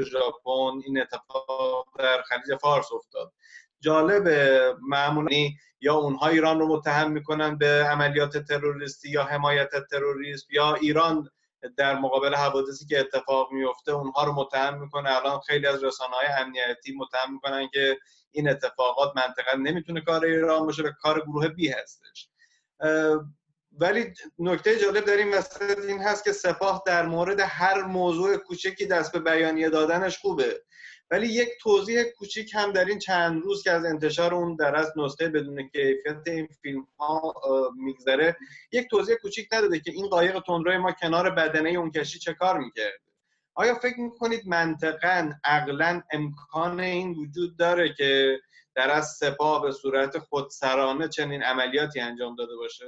ژاپن این اتفاق در خلیج فارس افتاد. جالب معمولی یا اونها ایران رو متهم می‌کنن به عملیات تروریستی یا حمایت تروریست یا ایران در مقابل حوادثی که اتفاق میفته اونها رو متهم می‌کنه. الان خیلی از رسانه های امنیتی متهم می‌کنن که این اتفاقات منطقا نمی‌تونه کار ایران باشه به کار گروه بی هستش. ولی نکته جالب در این وسط این هست که سپاه در مورد هر موضوع کوچکی دست به بیانیه دادنش خوبه. ولی یک توضیح کوچیک هم در این چند روز که از انتشار اون در از نسخه بدون کیفیت این فیلم ها میگذره یک توضیح کوچیک نداده که این قایق تندروی ما کنار بدنه اون کشی چه کار می‌کرده آیا فکر می‌کنید منطقا عقلا امکان این وجود داره که در از سپاه به صورت خودسرانه چنین عملیاتی انجام داده باشه؟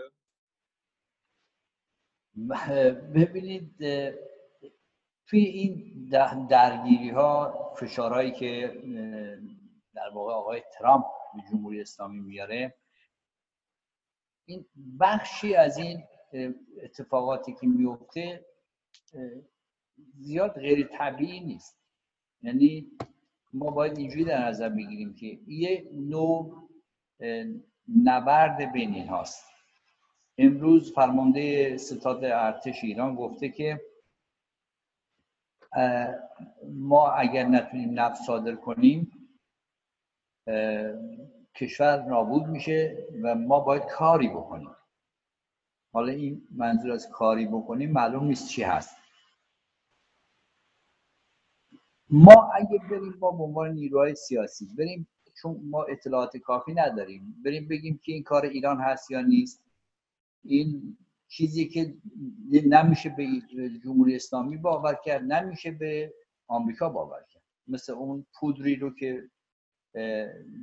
ببینید توی این درگیری ها فشارهایی که در واقع آقای ترامپ به جمهوری اسلامی میاره این بخشی از این اتفاقاتی که میفته زیاد غیر طبیعی نیست. یعنی ما باید اینجوری در نظر بگیریم که یه نوع نبرد بین این هاست امروز فرمانده ستاد ارتش ایران گفته که ما اگر نتونیم نفت صادر کنیم کشور نابود میشه و ما باید کاری بکنیم. حالا این منظور از کاری بکنیم معلوم نیست چی هست. ما اگه بریم ما به عنوان نیروهای سیاسی بریم چون ما اطلاعات کافی نداریم بریم بگیم که این کار ایران هست یا نیست. این چیزی که نمیشه به جمهوری اسلامی باور کرد نمیشه به آمریکا باور کرد. مثل اون پودری رو که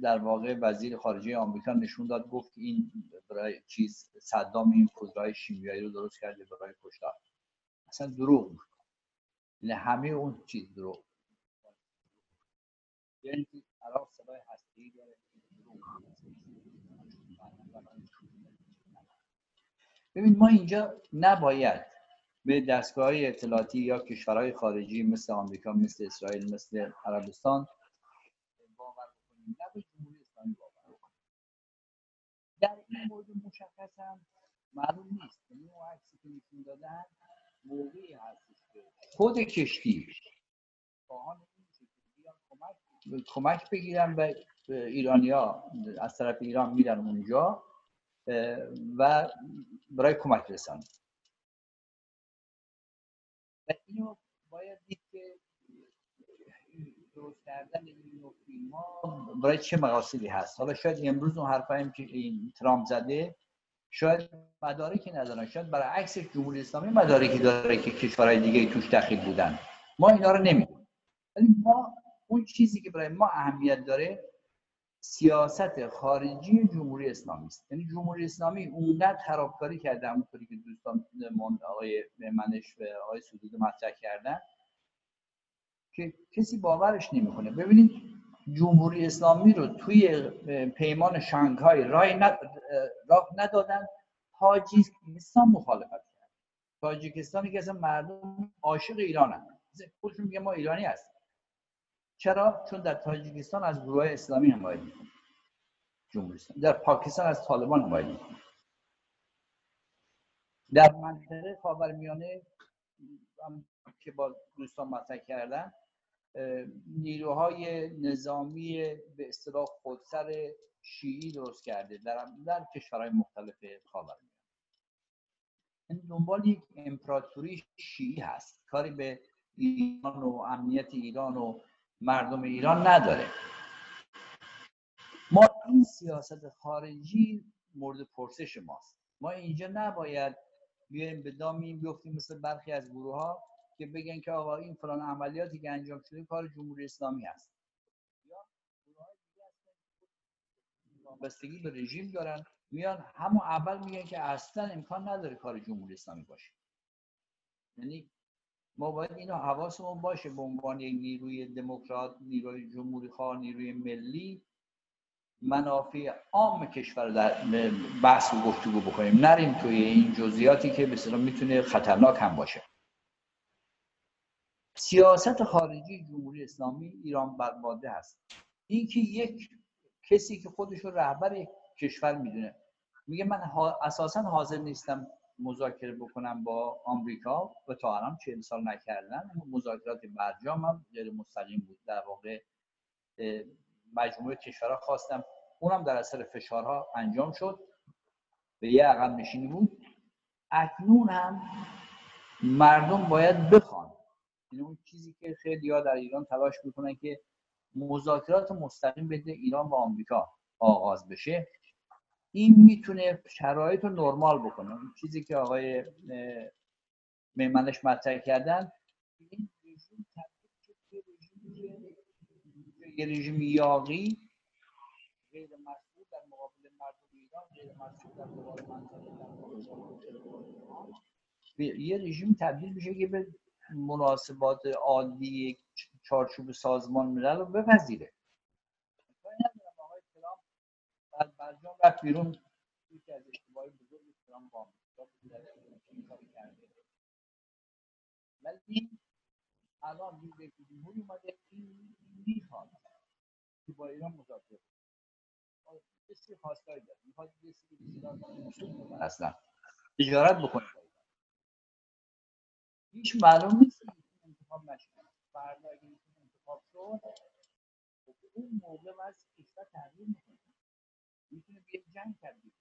در واقع وزیر خارجه آمریکا نشون داد گفت این برای چیز صدام این پودرهای شیمیایی رو درست کرده برای کشتار. اصلا دروغ یعنی همه اون چیز دروغ. یعنی عراق صدای هستی داره. ببین ما اینجا نباید به دستگاه های اطلاعاتی یا کشورهای خارجی مثل آمریکا مثل اسرائیل مثل عربستان باور بکنیم. نه به جمهوری اسلامی باور بکنیم. در این مورد مشخص هم معلوم نیست. یعنی اون عکسی که نشون دادن موقعی هستش که خود کشتی خواهان کمک کمک بگیرن به ایرانیا از طرف ایران میرن اونجا. و برای کمک رسانی و اینو باید دید که درست کردن این نوع فیلم ها برای چه مقاصدی هست حالا شاید امروز اون حرفایی که این ترامپ زده شاید مدارکی ندارن شاید برای عکس جمهوری اسلامی مدارکی داره که کشورهای دیگه توش دخیل بودن ما اینا رو نمی‌دونیم ولی ما اون چیزی که برای ما اهمیت داره سیاست خارجی جمهوری اسلامی است. یعنی جمهوری اسلامی اونقدر خرابکاری کرده همونطوری که دوستان آقای منش و آقای سدود مطرح کردن که کسی باورش نمی‌کنه. ببینید جمهوری اسلامی رو توی پیمان شانگهای رای راه ندادن. تاجیکستان مخالفت کرد. تاجیکستانی که اصلا مردم عاشق ایرانن. خودشون میگه ما ایرانی هستیم. چرا؟ چون در تاجیکستان از گروه اسلامی حمایت می‌کنه. در پاکستان از طالبان حمایت می‌کنه. در منطقه خاورمیانه که با دوستان مطرح کردن نیروهای نظامی به اصطلاح خودسر شیعی درست کرده در, در کشورهای مختلف خاورمیانه. این دنبال یک امپراتوری شیعی هست. کاری به ایران و امنیت ایران و مردم ایران نداره. ما این سیاست خارجی مورد پرسش ماست. ما اینجا نباید بیایم به دامی بیفتیم مثل برخی از گروه ها که بگن که آقا این فلان عملیاتی که انجام شده کار جمهوری اسلامی یا وابستگی به رژیم دارن میان همون اول میگن که اصلا امکان نداره کار جمهوری اسلامی باشه. یعنی ما باید اینو حواسمون باشه به عنوان یک نیروی دموکرات نیروی جمهوری خواه نیروی ملی منافع عام کشور در بحث و گفتگو بکنیم. نریم توی این جزئیاتی که به می‌تونه خطرناک هم باشه. سیاست خارجی جمهوری اسلامی ایران برباده هست. اینکه یک کسی که خودش رو رهبر کشور می‌دونه. میگه من اساسا حاضر نیستم مذاکره بکنم با آمریکا و تا الان چهل سال نکردن مذاکرات برجام هم غیر مستقیم بود. در واقع مجموعه کشورها خواستم اونم در اثر فشارها انجام شد. به یه عقب نشینی بود. اکنون هم مردم باید بخوان. این اون چیزی که خیلی ها در ایران تلاش می‌کنن که مذاکرات مستقیم بین ایران و آمریکا آغاز بشه. این می‌تونه شرایط رو نرمال بکنه. این چیزی که آقای میمنش مطرح کردن این رژیم یه رژیم یاقی غیر مسئول در مقابل مردم ایران غیر مسئول در مقابل یه رژیم تبدیل میشه که به مناسبات عادی چارچوب سازمان ملل رو بپذیره. بعد برجام رفت بیرون. یکی از اشتباهی بزرگ ترامپ با ولی الان روز جمهوری اومده این می‌خواد که با ایران مذاکره کسی خواستایی داره. می‌خواد یه سری اصلا تجارت بکنه هیچ معلوم نیست انتخاب نشه. فردا اگه انتخاب شد خب اون موقع وضع کشور تغییر می‌کنه می‌تونه به جنگ تبدیل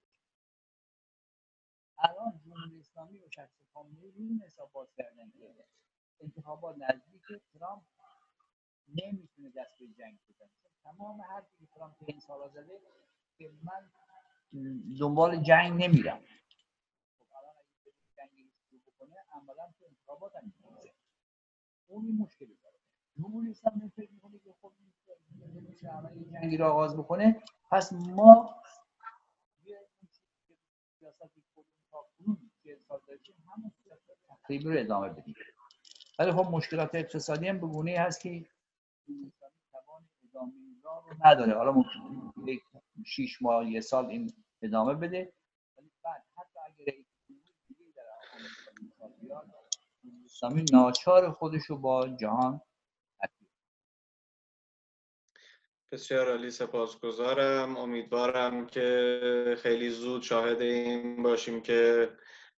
الان جمهوری اسلامی و شخص خامنه‌ای روی این حساب باز کردن که انتخابات نزدیک ترامپ نمی‌تونه دست به جنگ بزنه. تمام حرفی که ترامپ این سالا زده که من دنبال جنگ نمیرم. خب الان اگه جنگی شروع بکنه عملا تو انتخابات هم اون مشکلی داره. جمهوری اسلامی فکر می‌کنه که خب این جنگی رو آغاز بکنه پس ما سیاست رو ادامه بدیم. ولی خب مشکلات اقتصادی هم بگونه هست که نداره. حالا یک شیش ماه یه سال این ادامه بده. ولی بعد حتی اگر اسلامی ناچار خودش رو با جهان بسیار عالی سپاسگزارم. امیدوارم که خیلی زود شاهد این باشیم که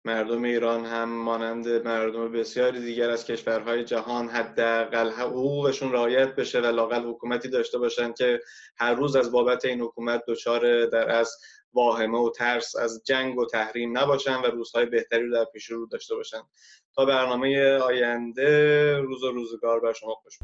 مردم ایران هم مانند مردم بسیاری دیگر از کشورهای جهان حداقل حقوقشون رعایت بشه و لاقل حکومتی داشته باشن که هر روز از بابت این حکومت دچار در از واهمه و ترس از جنگ و تحریم نباشن و روزهای بهتری رو در پیش رو داشته باشن. تا برنامه آینده روز و روزگار بر شما خوش